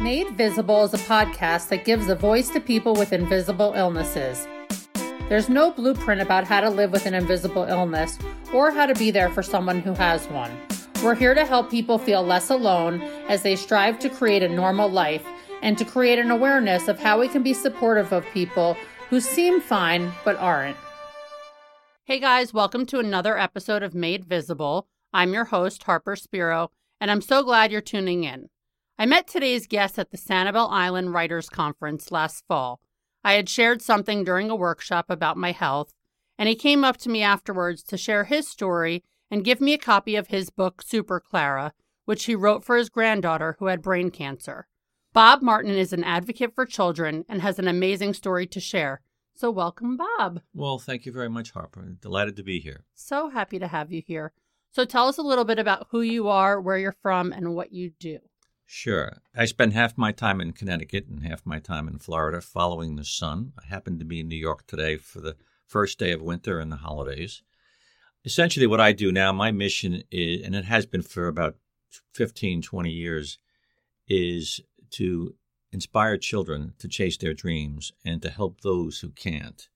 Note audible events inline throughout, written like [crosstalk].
Made Visible is a podcast that gives a voice to people with invisible illnesses. There's no blueprint about how to live with an invisible illness or how to be there for someone who has one. We're here to help people feel less alone as they strive to create a normal life and to create an awareness of how we can be supportive of people who seem fine but aren't. Hey guys, welcome to another episode of Made Visible. I'm your host, Harper Spiro, and I'm so glad you're tuning in. I met today's guest at the Sanibel Island Writers Conference last fall. I had shared something during a workshop about my health, and he came up to me afterwards to share his story and give me a copy of his book, Super Clara, which he wrote for his granddaughter who had brain cancer. Bob Martin is an advocate for children and has an amazing story to share. So, welcome, Bob. Well, thank you very much, Harper. Delighted to be here. So happy to have you here. So, tell us a little bit about who you are, where you're from, and what you do. Sure. I spend half my time in Connecticut and half my time in Florida following the sun. I happen to be in New York today for the first day of winter and the holidays. Essentially, what I do now, my mission is, and it has been for about 15, 20 years, is to inspire children to chase their dreams and to help those who can't.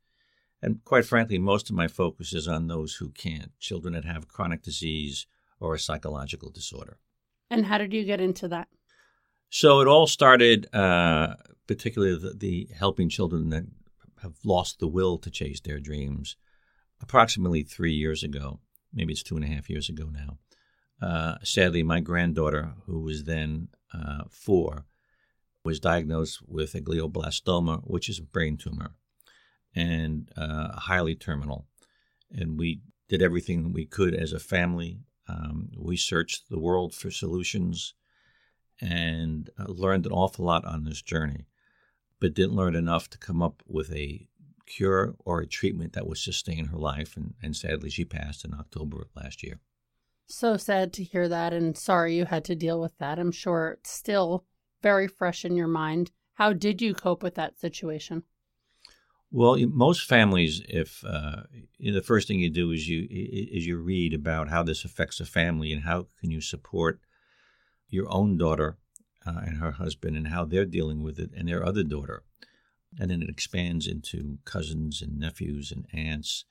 And quite frankly, most of my focus is on those who can't children that have chronic disease or a psychological disorder. And how did you get into that? So it all started, uh, particularly the, the, helping children that have lost the will to chase their dreams, approximately three years ago. Maybe it's two and a half years ago now. Uh, sadly, my granddaughter, who was then uh, four, was diagnosed with a glioblastoma, which is a brain tumor, and uh, highly terminal. And we did everything we could as a family. Um, we searched the world for solutions and uh, learned an awful lot on this journey, but didn't learn enough to come up with a cure or a treatment that would sustain her life. And, and sadly, she passed in October of last year. So sad to hear that, and sorry you had to deal with that. I'm sure it's still very fresh in your mind. How did you cope with that situation? Well, most families, if uh, the first thing you do is you is you read about how this affects a family and how can you support your own daughter uh, and her husband and how they're dealing with it and their other daughter. And then it expands into cousins and nephews and aunts.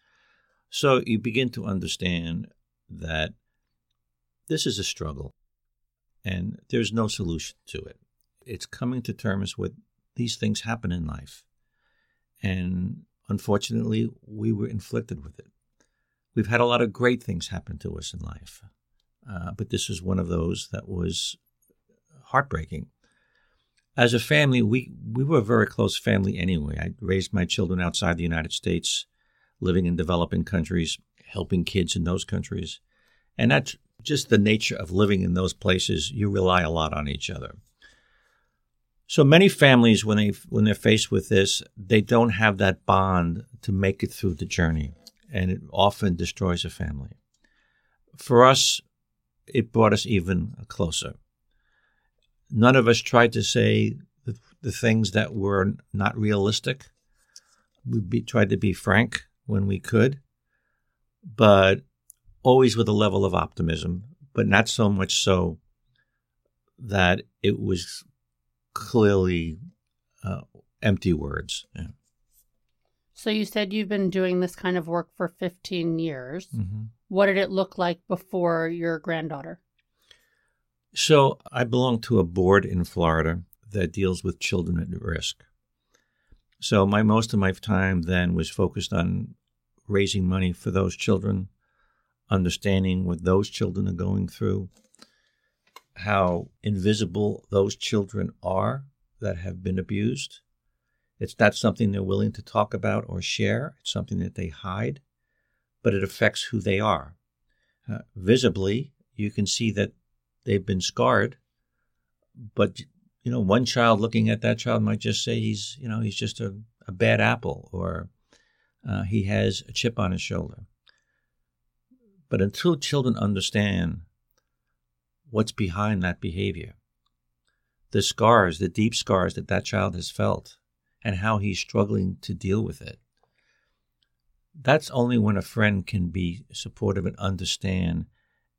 So you begin to understand that this is a struggle and there's no solution to it. It's coming to terms with these things happen in life. And unfortunately, we were inflicted with it. We've had a lot of great things happen to us in life. Uh, but this was one of those that was heartbreaking. As a family, we, we were a very close family anyway. I raised my children outside the United States, living in developing countries, helping kids in those countries. And that's just the nature of living in those places. You rely a lot on each other. So many families, when they when they're faced with this, they don't have that bond to make it through the journey, and it often destroys a family. For us, it brought us even closer. None of us tried to say the, the things that were not realistic. We be, tried to be frank when we could, but always with a level of optimism, but not so much so that it was clearly uh, empty words. Yeah. So you said you've been doing this kind of work for 15 years. Mm-hmm. What did it look like before your granddaughter? So I belong to a board in Florida that deals with children at risk. So my most of my time then was focused on raising money for those children, understanding what those children are going through, how invisible those children are that have been abused. It's not something they're willing to talk about or share. It's something that they hide but it affects who they are. Uh, visibly, you can see that they've been scarred, but you know, one child looking at that child might just say he's, you know, he's just a, a bad apple or uh, he has a chip on his shoulder. But until children understand what's behind that behavior, the scars, the deep scars that that child has felt, and how he's struggling to deal with it, that's only when a friend can be supportive and understand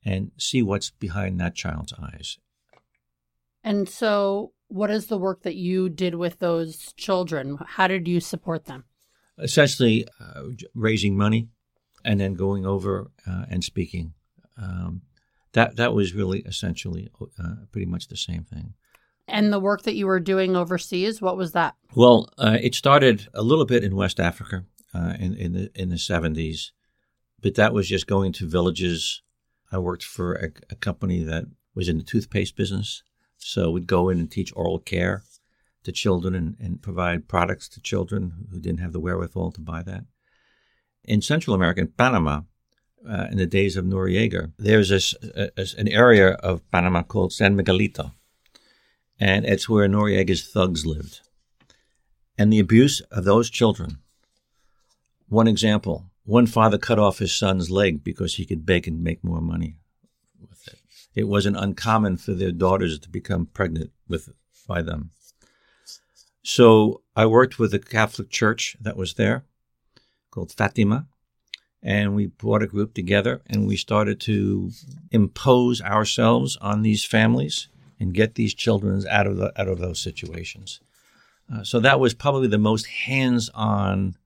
and see what's behind that child's eyes. And so, What is the work that you did with those children? How did you support them? Essentially, uh, raising money and then going over uh, and speaking. Um, that that was really essentially uh, pretty much the same thing. And the work that you were doing overseas, what was that? Well, uh, it started a little bit in West Africa uh, in in the in the seventies, but that was just going to villages. I worked for a, a company that was in the toothpaste business, so we'd go in and teach oral care to children and, and provide products to children who didn't have the wherewithal to buy that. In Central America, in Panama, uh, in the days of Noriega, there's this, a, an area of Panama called San Miguelito, and it's where Noriega's thugs lived. And the abuse of those children. One example one father cut off his son's leg because he could bake and make more money with it. It wasn't uncommon for their daughters to become pregnant with by them. So I worked with a Catholic church that was there called Fatima, and we brought a group together and we started to impose ourselves on these families and get these children out of the, out of those situations. Uh, so that was probably the most hands-on,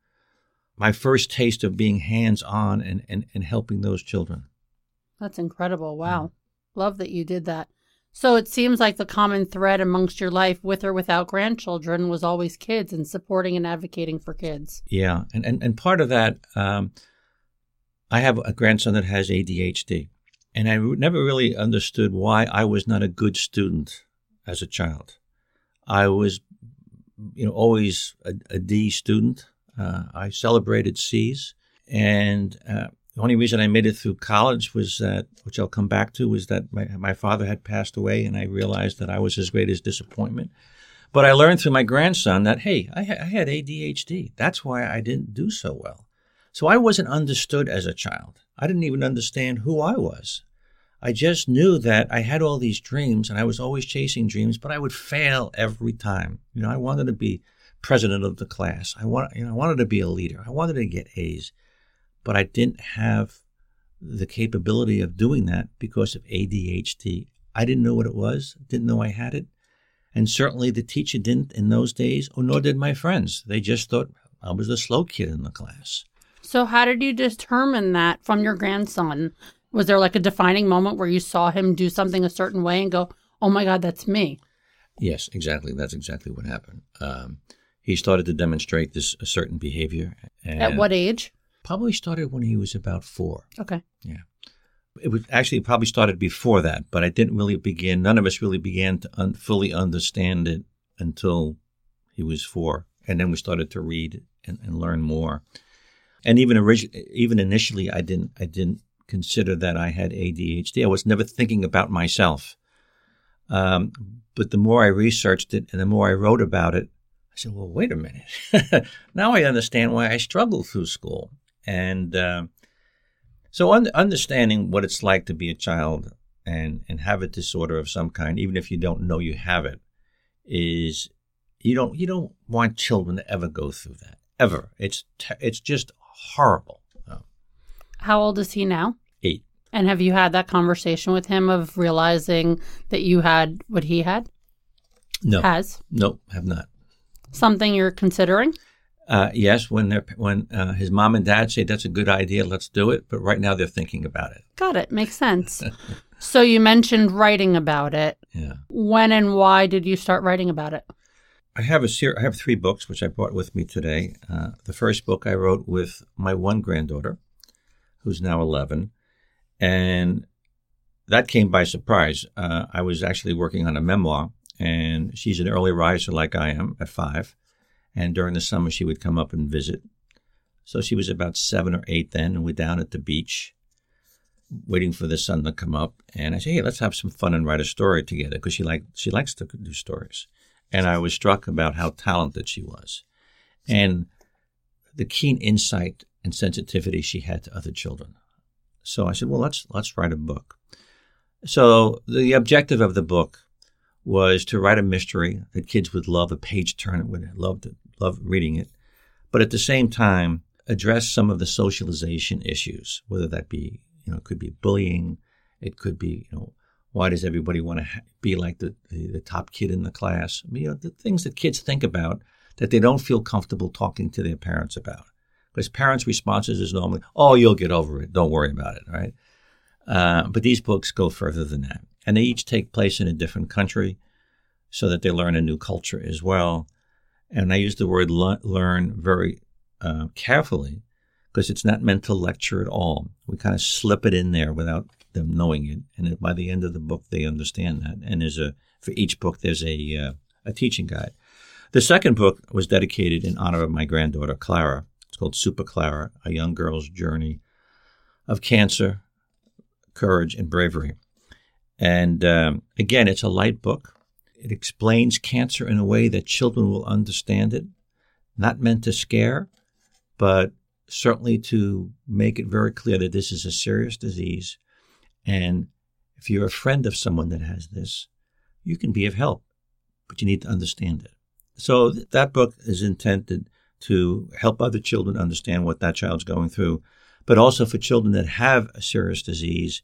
my first taste of being hands-on and, and, and helping those children. That's incredible. Wow. Love that you did that. So it seems like the common thread amongst your life, with or without grandchildren, was always kids and supporting and advocating for kids. Yeah, and and, and part of that, um, I have a grandson that has ADHD, and I never really understood why I was not a good student as a child. I was, you know, always a, a D student. Uh, I celebrated C's, and uh, the only reason I made it through college was that, which I'll come back to, was that my, my father had passed away and I realized that I was his greatest disappointment. But I learned through my grandson that, hey, I, I had ADHD. That's why I didn't do so well. So I wasn't understood as a child. I didn't even understand who I was. I just knew that I had all these dreams and I was always chasing dreams, but I would fail every time. You know, I wanted to be president of the class. I want, you know, I wanted to be a leader. I wanted to get A's but I didn't have the capability of doing that because of ADHD. I didn't know what it was, didn't know I had it. And certainly the teacher didn't in those days, or nor did my friends. They just thought I was the slow kid in the class. So, how did you determine that from your grandson? Was there like a defining moment where you saw him do something a certain way and go, oh my God, that's me? Yes, exactly. That's exactly what happened. Um, he started to demonstrate this a certain behavior. At what age? Probably started when he was about four. Okay. Yeah. It was actually probably started before that, but I didn't really begin. None of us really began to un, fully understand it until he was four, and then we started to read and, and learn more. And even originally, even initially, I didn't I didn't consider that I had ADHD. I was never thinking about myself. Um, but the more I researched it and the more I wrote about it, I said, "Well, wait a minute. [laughs] now I understand why I struggled through school." And uh, so, un- understanding what it's like to be a child and and have a disorder of some kind, even if you don't know you have it, is you don't you don't want children to ever go through that ever. It's it's just horrible. How old is he now? Eight. And have you had that conversation with him of realizing that you had what he had? No. Has? No, have not. Something you're considering? Uh, yes, when they when uh, his mom and dad say that's a good idea, let's do it. But right now they're thinking about it. Got it. Makes sense. [laughs] so you mentioned writing about it. Yeah. When and why did you start writing about it? I have a ser- I have three books which I brought with me today. Uh, the first book I wrote with my one granddaughter, who's now eleven, and that came by surprise. Uh, I was actually working on a memoir, and she's an early riser like I am at five and during the summer, she would come up and visit. So she was about seven or eight then, and we're down at the beach waiting for the sun to come up. And I said, hey, let's have some fun and write a story together because she, like, she likes to do stories. And I was struck about how talented she was and the keen insight and sensitivity she had to other children. So I said, well, let's, let's write a book. So the objective of the book was to write a mystery that kids would love, a page turner would love to love reading it, but at the same time, address some of the socialization issues, whether that be, you know, it could be bullying, it could be, you know, Why does everybody want to be like the, the, the top kid in the class? I mean, you know, the things that kids think about that they don't feel comfortable talking to their parents about. Because parents' responses is normally, "Oh, you'll get over it. Don't worry about it." Right? Uh, but these books go further than that, and they each take place in a different country, so that they learn a new culture as well. And I use the word le- learn very uh, carefully because it's not meant to lecture at all. We kind of slip it in there without them knowing it, and by the end of the book, they understand that. And there's a for each book, there's a uh, a teaching guide. The second book was dedicated in honor of my granddaughter Clara. It's called Super Clara: A Young Girl's Journey of Cancer, Courage, and Bravery. And um, again, it's a light book. It explains cancer in a way that children will understand it. Not meant to scare, but certainly to make it very clear that this is a serious disease. And if you're a friend of someone that has this, you can be of help, but you need to understand it. So that book is intended to help other children understand what that child's going through, but also for children that have a serious disease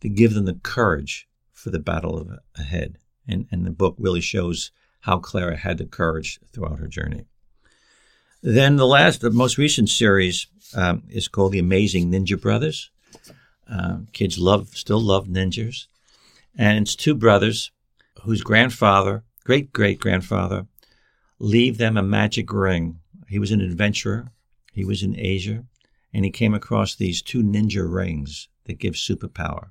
to give them the courage for the battle ahead. And, and the book really shows how Clara had the courage throughout her journey. Then the last, the most recent series um, is called The Amazing Ninja Brothers. Uh, kids love, still love ninjas. And it's two brothers whose grandfather, great great grandfather, leave them a magic ring. He was an adventurer. He was in Asia, and he came across these two ninja rings that give superpower.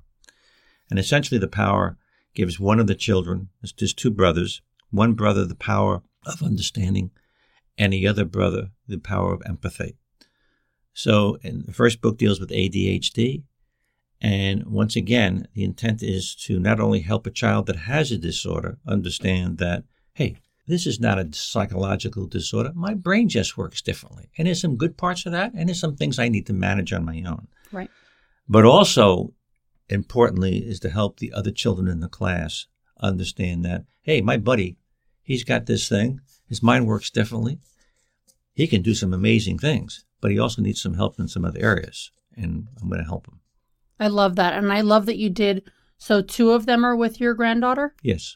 And essentially, the power gives one of the children, there's two brothers, one brother the power of understanding, and the other brother the power of empathy. So, in the first book deals with ADHD. And once again, the intent is to not only help a child that has a disorder understand that, hey, this is not a psychological disorder. My brain just works differently. And there's some good parts of that, and there's some things I need to manage on my own. Right. But also, importantly, is to help the other children in the class understand that, hey, my buddy, he's got this thing. His mind works differently. He can do some amazing things, but he also needs some help in some other areas. And I'm going to help him. I love that. And I love that you did. So, two of them are with your granddaughter? Yes.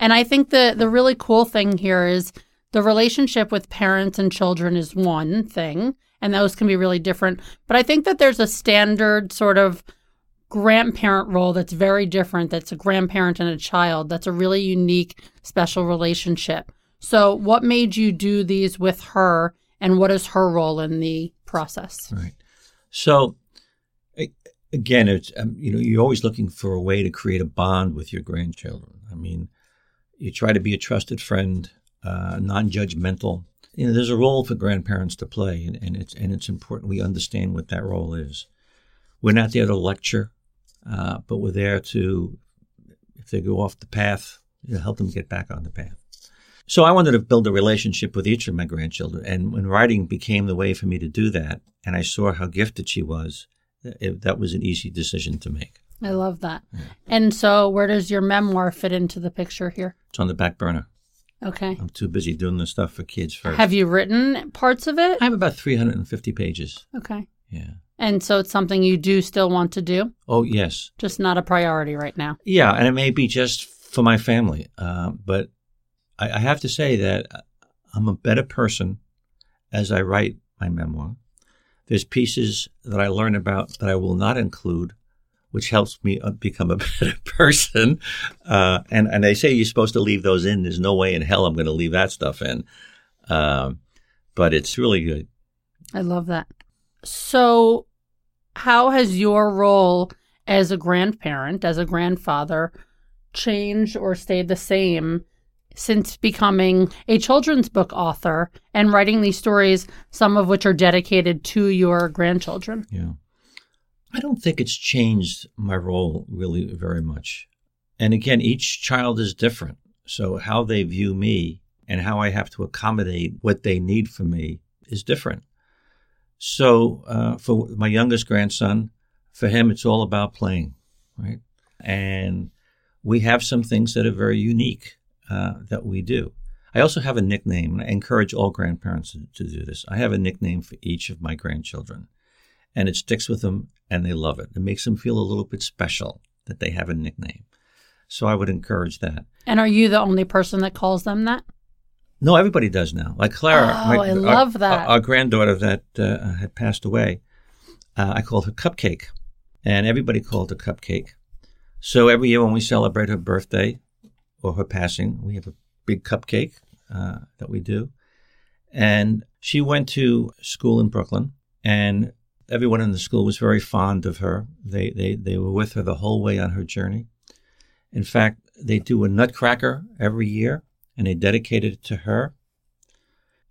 And I think the, the really cool thing here is the relationship with parents and children is one thing, and those can be really different. But I think that there's a standard sort of grandparent role that's very different that's a grandparent and a child that's a really unique special relationship so what made you do these with her and what is her role in the process right so again it's um, you know you're always looking for a way to create a bond with your grandchildren i mean you try to be a trusted friend uh, non-judgmental you know there's a role for grandparents to play and, and it's and it's important we understand what that role is we're not there to lecture uh, but we're there to, if they go off the path, you know, help them get back on the path. So I wanted to build a relationship with each of my grandchildren. And when writing became the way for me to do that, and I saw how gifted she was, it, that was an easy decision to make. I love that. Yeah. And so, where does your memoir fit into the picture here? It's on the back burner. Okay. I'm too busy doing the stuff for kids first. Have you written parts of it? I have about 350 pages. Okay. Yeah. And so it's something you do still want to do? Oh, yes. Just not a priority right now. Yeah, and it may be just for my family. Uh, but I, I have to say that I'm a better person as I write my memoir. There's pieces that I learn about that I will not include, which helps me uh, become a [laughs] better person. Uh, and, and they say you're supposed to leave those in. There's no way in hell I'm going to leave that stuff in. Um, but it's really good. I love that. So, how has your role as a grandparent, as a grandfather, changed or stayed the same since becoming a children's book author and writing these stories, some of which are dedicated to your grandchildren? Yeah. I don't think it's changed my role really very much. And again, each child is different. So, how they view me and how I have to accommodate what they need from me is different. So uh, for my youngest grandson, for him, it's all about playing, right? And we have some things that are very unique uh, that we do. I also have a nickname, and I encourage all grandparents to, to do this. I have a nickname for each of my grandchildren, and it sticks with them, and they love it. It makes them feel a little bit special that they have a nickname. So I would encourage that. And are you the only person that calls them that? No, everybody does now. Like Clara, Oh, I our- love that. Our, our granddaughter that uh, had passed away, uh, I called her Cupcake, and everybody called her Cupcake. So every year when we celebrate her birthday or her passing, we have a big cupcake uh, that we do. And she went to school in Brooklyn, and everyone in the school was very fond of her. They they they were with her the whole way on her journey. In fact, they do a nutcracker every year, and they dedicated it to her.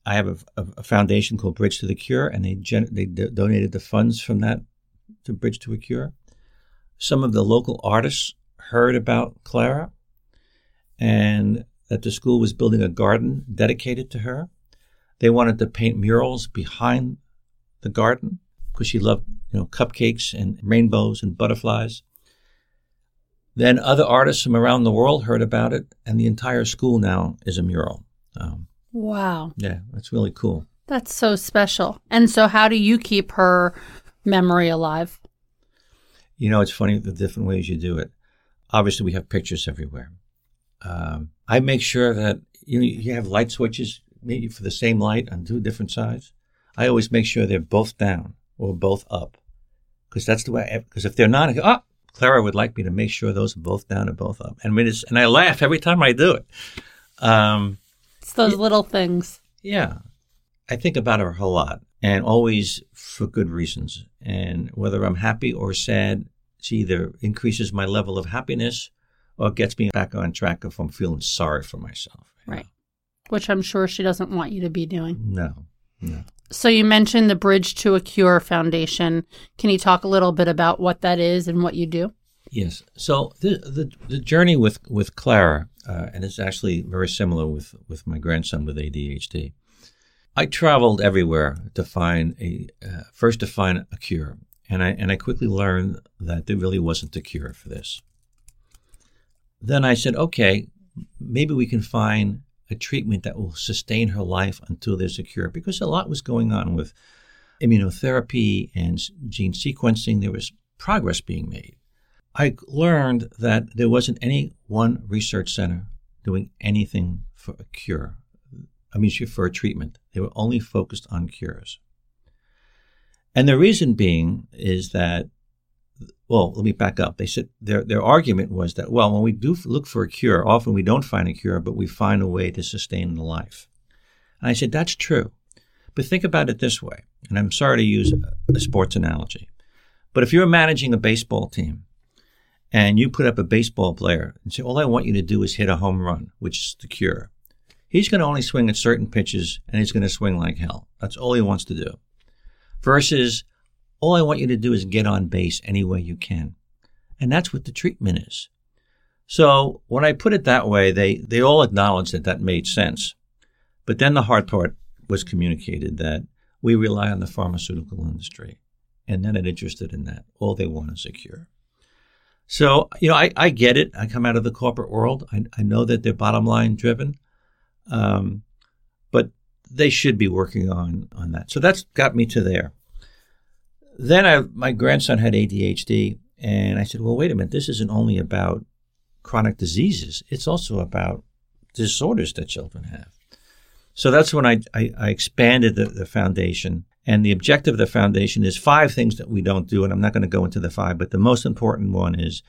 I have a, a, a foundation called Bridge to the Cure, and they gen- they do- donated the funds from that to Bridge to a Cure. Some of the local artists heard about Clara, and that the school was building a garden dedicated to her. They wanted to paint murals behind the garden because she loved, you know, cupcakes and rainbows and butterflies. Then other artists from around the world heard about it, and the entire school now is a mural. Um, Wow. yeah, that's really cool. That's so special. And so, how do you keep her memory alive? You know, it's funny the different ways you do it. Obviously, we have pictures everywhere. Um, I make sure that you know, you have light switches, maybe for the same light on two different sides. I always make sure they're both down or both up, because that's the way. Because if they're not, I go, oh, Clara would like me to make sure those are both down and both up. And I mean, it's, and I laugh every time I do it. Um, It's those little things. yeah. I think about her a whole lot and always for good reasons. And whether I'm happy or sad, she either increases my level of happiness or gets me back on track if I'm feeling sorry for myself. Right. Which I'm sure she doesn't want you to be doing. No, no. So, you mentioned the Bridge to a Cure Foundation. Can you talk a little bit about what that is and what you do? Yes. So the the, the journey with with Clara, uh, and it's actually very similar with with my grandson with ADHD. I traveled everywhere to find a uh, first to find a cure, and I and I quickly learned that there really wasn't a cure for this. Then I said, okay, maybe we can find a treatment that will sustain her life until there's a cure, because a lot was going on with immunotherapy and gene sequencing. There was progress being made. I learned that there wasn't any one research center doing anything for a cure. I mean, for a treatment. They were only focused on cures. And the reason being is that, well, let me back up. They said their, their argument was that, well, when we do look for a cure, often we don't find a cure, but we find a way to sustain the life. And I said, that's true. But think about it this way, and I'm sorry to use a sports analogy, but if you're managing a baseball team and you put up a baseball player and say, all I want you to do is hit a home run, which is the cure, he's going to only swing at certain pitches and he's going to swing like hell. That's all he wants to do. Versus, all I want you to do is get on base any way you can. And that's what the treatment is. So when I put it that way, they, they all acknowledged that that made sense. But then the hard part was communicated that we rely on the pharmaceutical industry and they're not interested in that. All they want is a cure. So, you know, I, I get it. I come out of the corporate world. I, I know that they're bottom line driven. Um, but they should be working on, on that. So that's got me to there. Then I, my grandson had ADHD, and I said, well, wait a minute. This isn't only about chronic diseases, it's also about disorders that children have. So that's when I, I, I expanded the, the foundation. And the objective of the foundation is five things that we don't do. And I'm not going to go into the five, but the most important one is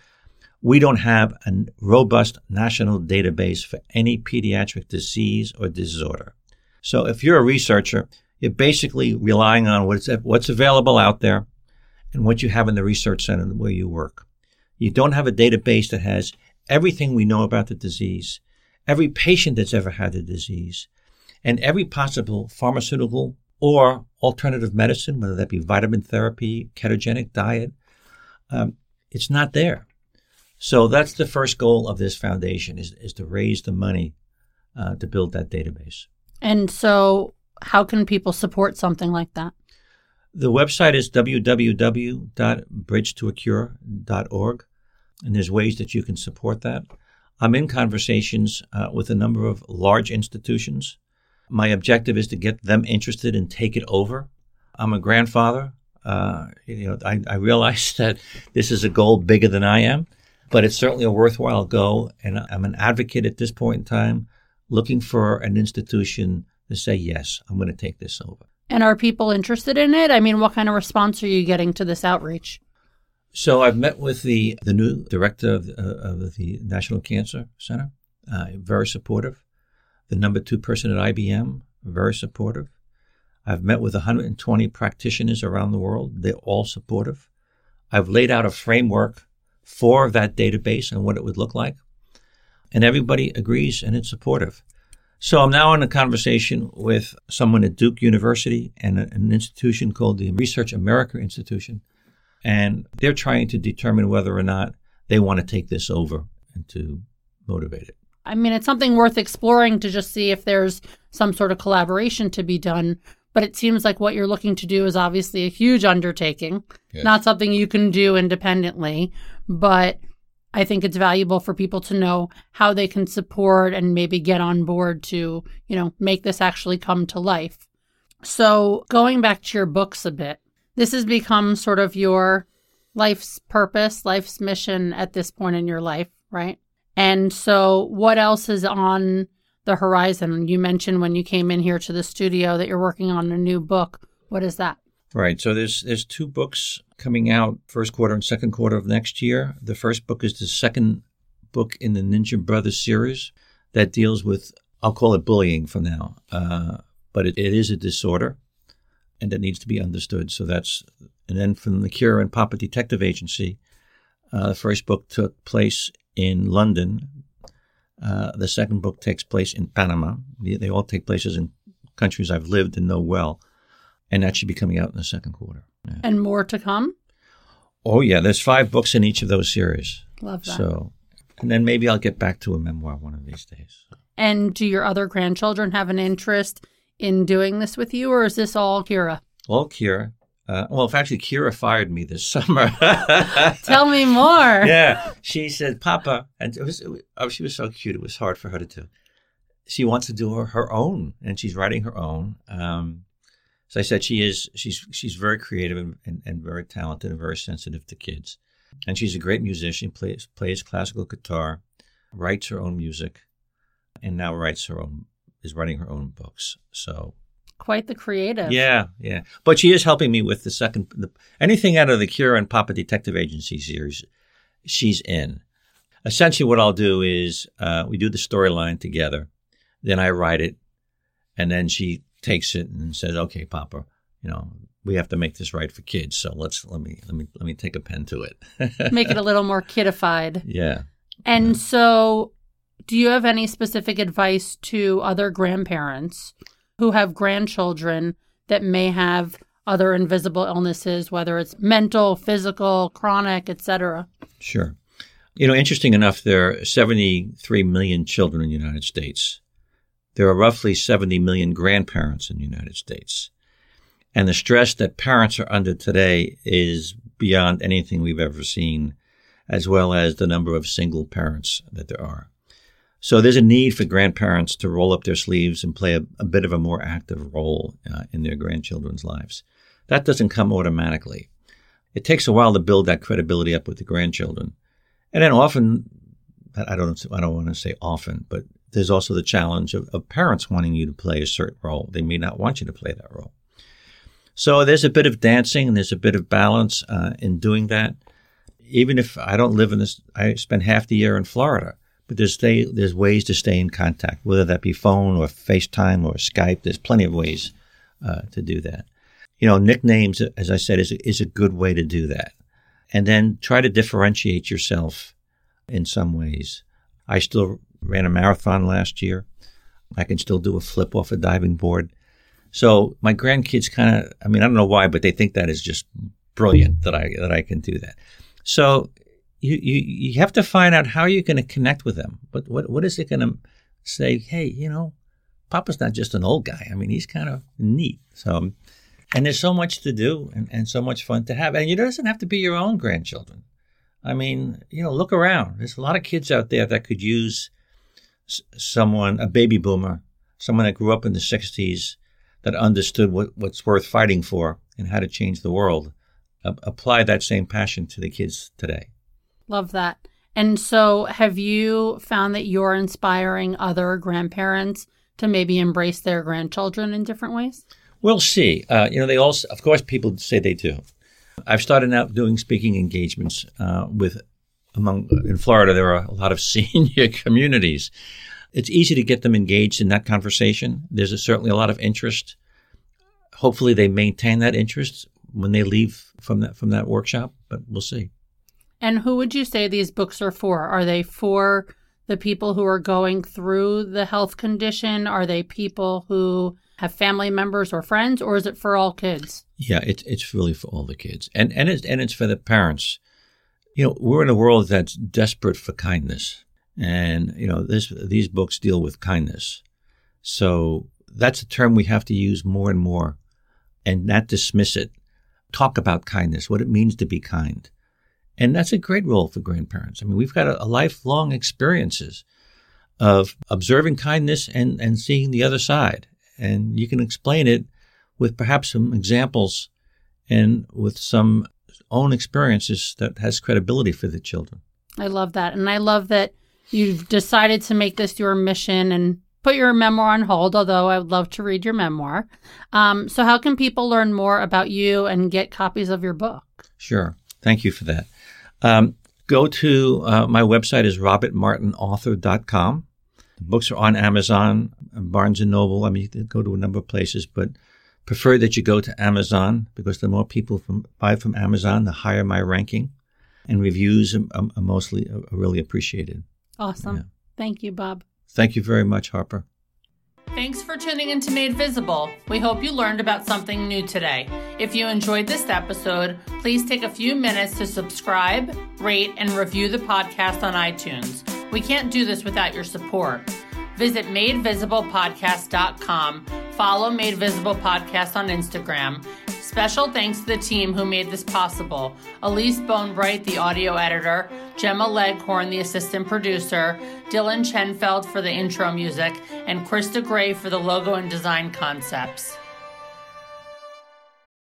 we don't have a robust national database for any pediatric disease or disorder. So if you're a researcher, you're basically relying on what's, what's available out there and what you have in the research center where you work. You don't have a database that has everything we know about the disease, every patient that's ever had the disease, and every possible pharmaceutical or alternative medicine, whether that be vitamin therapy, ketogenic diet. Um, it's not there. So that's the first goal of this foundation is, is to raise the money uh, to build that database. And so, how can people support something like that? The website is www.bridgetoacure.org, and there's ways that you can support that. I'm in conversations uh, with a number of large institutions. My objective is to get them interested and take it over. I'm a grandfather. Uh, you know, I, I realize [laughs] that this is a goal bigger than I am. but it's certainly a worthwhile goal. And I'm an advocate at this point in time, looking for an institution to say, yes, I'm going to take this over. And are people interested in it? I mean, what kind of response are you getting to this outreach? So I've met with the, the new director of, uh, of the National Cancer Center, uh, very supportive. The number two person at IBM, very supportive. I've met with 120 practitioners around the world. They're all supportive. I've laid out a framework for that database and what it would look like. And everybody agrees and it's supportive. So I'm now in a conversation with someone at Duke University and an institution called the Research America Institution. And they're trying to determine whether or not they want to take this over and to motivate it. I mean, it's something worth exploring to just see if there's some sort of collaboration to be done. But it seems like what you're looking to do is obviously a huge undertaking, yes. not something you can do independently. But I think it's valuable for people to know how they can support and maybe get on board to, you know, make this actually come to life. So, going back to your books a bit, this has become sort of your life's purpose, life's mission at this point in your life, right? And so, what else is on the horizon? You mentioned when you came in here to the studio that you're working on a new book. What is that? Right. So there's there's two books coming out first quarter and second quarter of next year. The first book is the second book in the Ninja Brothers series that deals with I'll call it bullying for now, uh, but it, it is a disorder, and it needs to be understood. So that's and then from the Kira and Papa Detective Agency, uh, the first book took place in London. Uh, the second book takes place in Panama. They, they, all take places in countries I've lived and know well. And that should be coming out in the second quarter. Yeah. And more to come? Oh, yeah. There's five books in each of those series. Love that. So, and then maybe I'll get back to a memoir one of these days. And do your other grandchildren have an interest in doing this with you, or is this all Kira? All Kira. Uh, well, if actually Kira fired me this [laughs] summer. [laughs] Tell me more. Yeah, she said, "Papa," and it was, it was, oh, she was so cute. It was hard for her to do. She wants to do her, her own, and she's writing her own. Um, so I said she is. She's she's very creative and, and, and, very talented and very sensitive to kids, and she's a great musician. plays plays classical guitar, writes her own music, and now writes her own is writing her own books. So quite the creative. Yeah, yeah. But she is helping me with the second the, anything out of the Kira and Papa Detective Agency series. She's in. Essentially, what I'll do is uh, we do the storyline together, then I write it, and then she takes it and says, "Okay, Papa, you know, we have to make this right for kids. So let's let me let me let me take a pen to it. [laughs] make it a little more kidified. Yeah. And yeah. so, do you have any specific advice to other grandparents who have grandchildren that may have other invisible illnesses, whether it's mental, physical, chronic, etc.? Sure. You know, interesting enough, there are 73 million children in the United States. There are roughly 70 million grandparents in the United States. And the stress that parents are under today is beyond anything we've ever seen, as well as the number of single parents that there are. So there's a need for grandparents to roll up their sleeves and play a, a bit of a more active role uh, in their grandchildren's lives. That doesn't come automatically. It takes a while to build that credibility up with the grandchildren. And then often, I don't, I don't want to say often, but there's also the challenge of, of parents wanting you to play a certain role. They may not want you to play that role. So there's a bit of dancing and there's a bit of balance uh, in doing that. Even if I don't live in this, I spend half the year in Florida. But there's stay, there's ways to stay in contact, whether that be phone or FaceTime or Skype. There's plenty of ways uh, to do that. You know, nicknames, as I said, is a, is a good way to do that. And then try to differentiate yourself in some ways. I still ran a marathon last year. I can still do a flip off a diving board. So my grandkids kind of, I mean, I don't know why, but they think that is just brilliant that I that I can do that. So you, you, you have to find out how you're going to connect with them. But what, what is it going to say? Hey, you know, Papa's not just an old guy. I mean, he's kind of neat. So, and there's so much to do and, and so much fun to have. And it doesn't have to be your own grandchildren. I mean, you know, look around. There's a lot of kids out there that could use someone, a baby boomer, someone that grew up in the 60s that understood what, what's worth fighting for and how to change the world. Uh, apply that same passion to the kids today. Love that. And so, have you found that you're inspiring other grandparents to maybe embrace their grandchildren in different ways? We'll see. Uh, you know, they also, of course, people say they do. I've started out doing speaking engagements uh, with among in Florida. There are a lot of [laughs] senior communities. It's easy to get them engaged in that conversation. There's a, certainly a lot of interest. Hopefully, they maintain that interest when they leave from that from that workshop. But we'll see. And who would you say these books are for? Are they for the people who are going through the health condition? Are they people who have family members or friends, or is it for all kids? Yeah, it's it's really for all the kids, and and it's and it's for the parents. You know, we're in a world that's desperate for kindness, and you know, this these books deal with kindness. So that's a term we have to use more and more, and not dismiss it. Talk about kindness, what it means to be kind, and that's a great role for grandparents. I mean, we've got a, a lifelong experiences of observing kindness and and seeing the other side and you can explain it with perhaps some examples and with some own experiences that has credibility for the children. I love that. And I love that you've decided to make this your mission and put your memoir on hold, although I would love to read your memoir. Um, so, how can people learn more about you and get copies of your book? Sure. Thank you for that. Um, go to uh, my website is robertmartinauthor.com. The books are on Amazon, Barnes and Noble. I mean, you can go to a number of places, but prefer that you go to Amazon because the more people from, buy from Amazon, the higher my ranking. And reviews are, are mostly are really appreciated. Awesome. Yeah. Thank you, Bob. Thank you very much, Harper. Thanks for tuning in to Made Visible. We hope you learned about something new today. If you enjoyed this episode, please take a few minutes to subscribe, rate, and review the podcast on iTunes. We can't do this without your support. Visit MadeVisiblePodcast.com. Follow Made Visible Podcast on Instagram. Special thanks to the team who made this possible Elise Bonebright, the audio editor, Gemma Leghorn, the assistant producer, Dylan Chenfeld for the intro music, and Krista Gray for the logo and design concepts.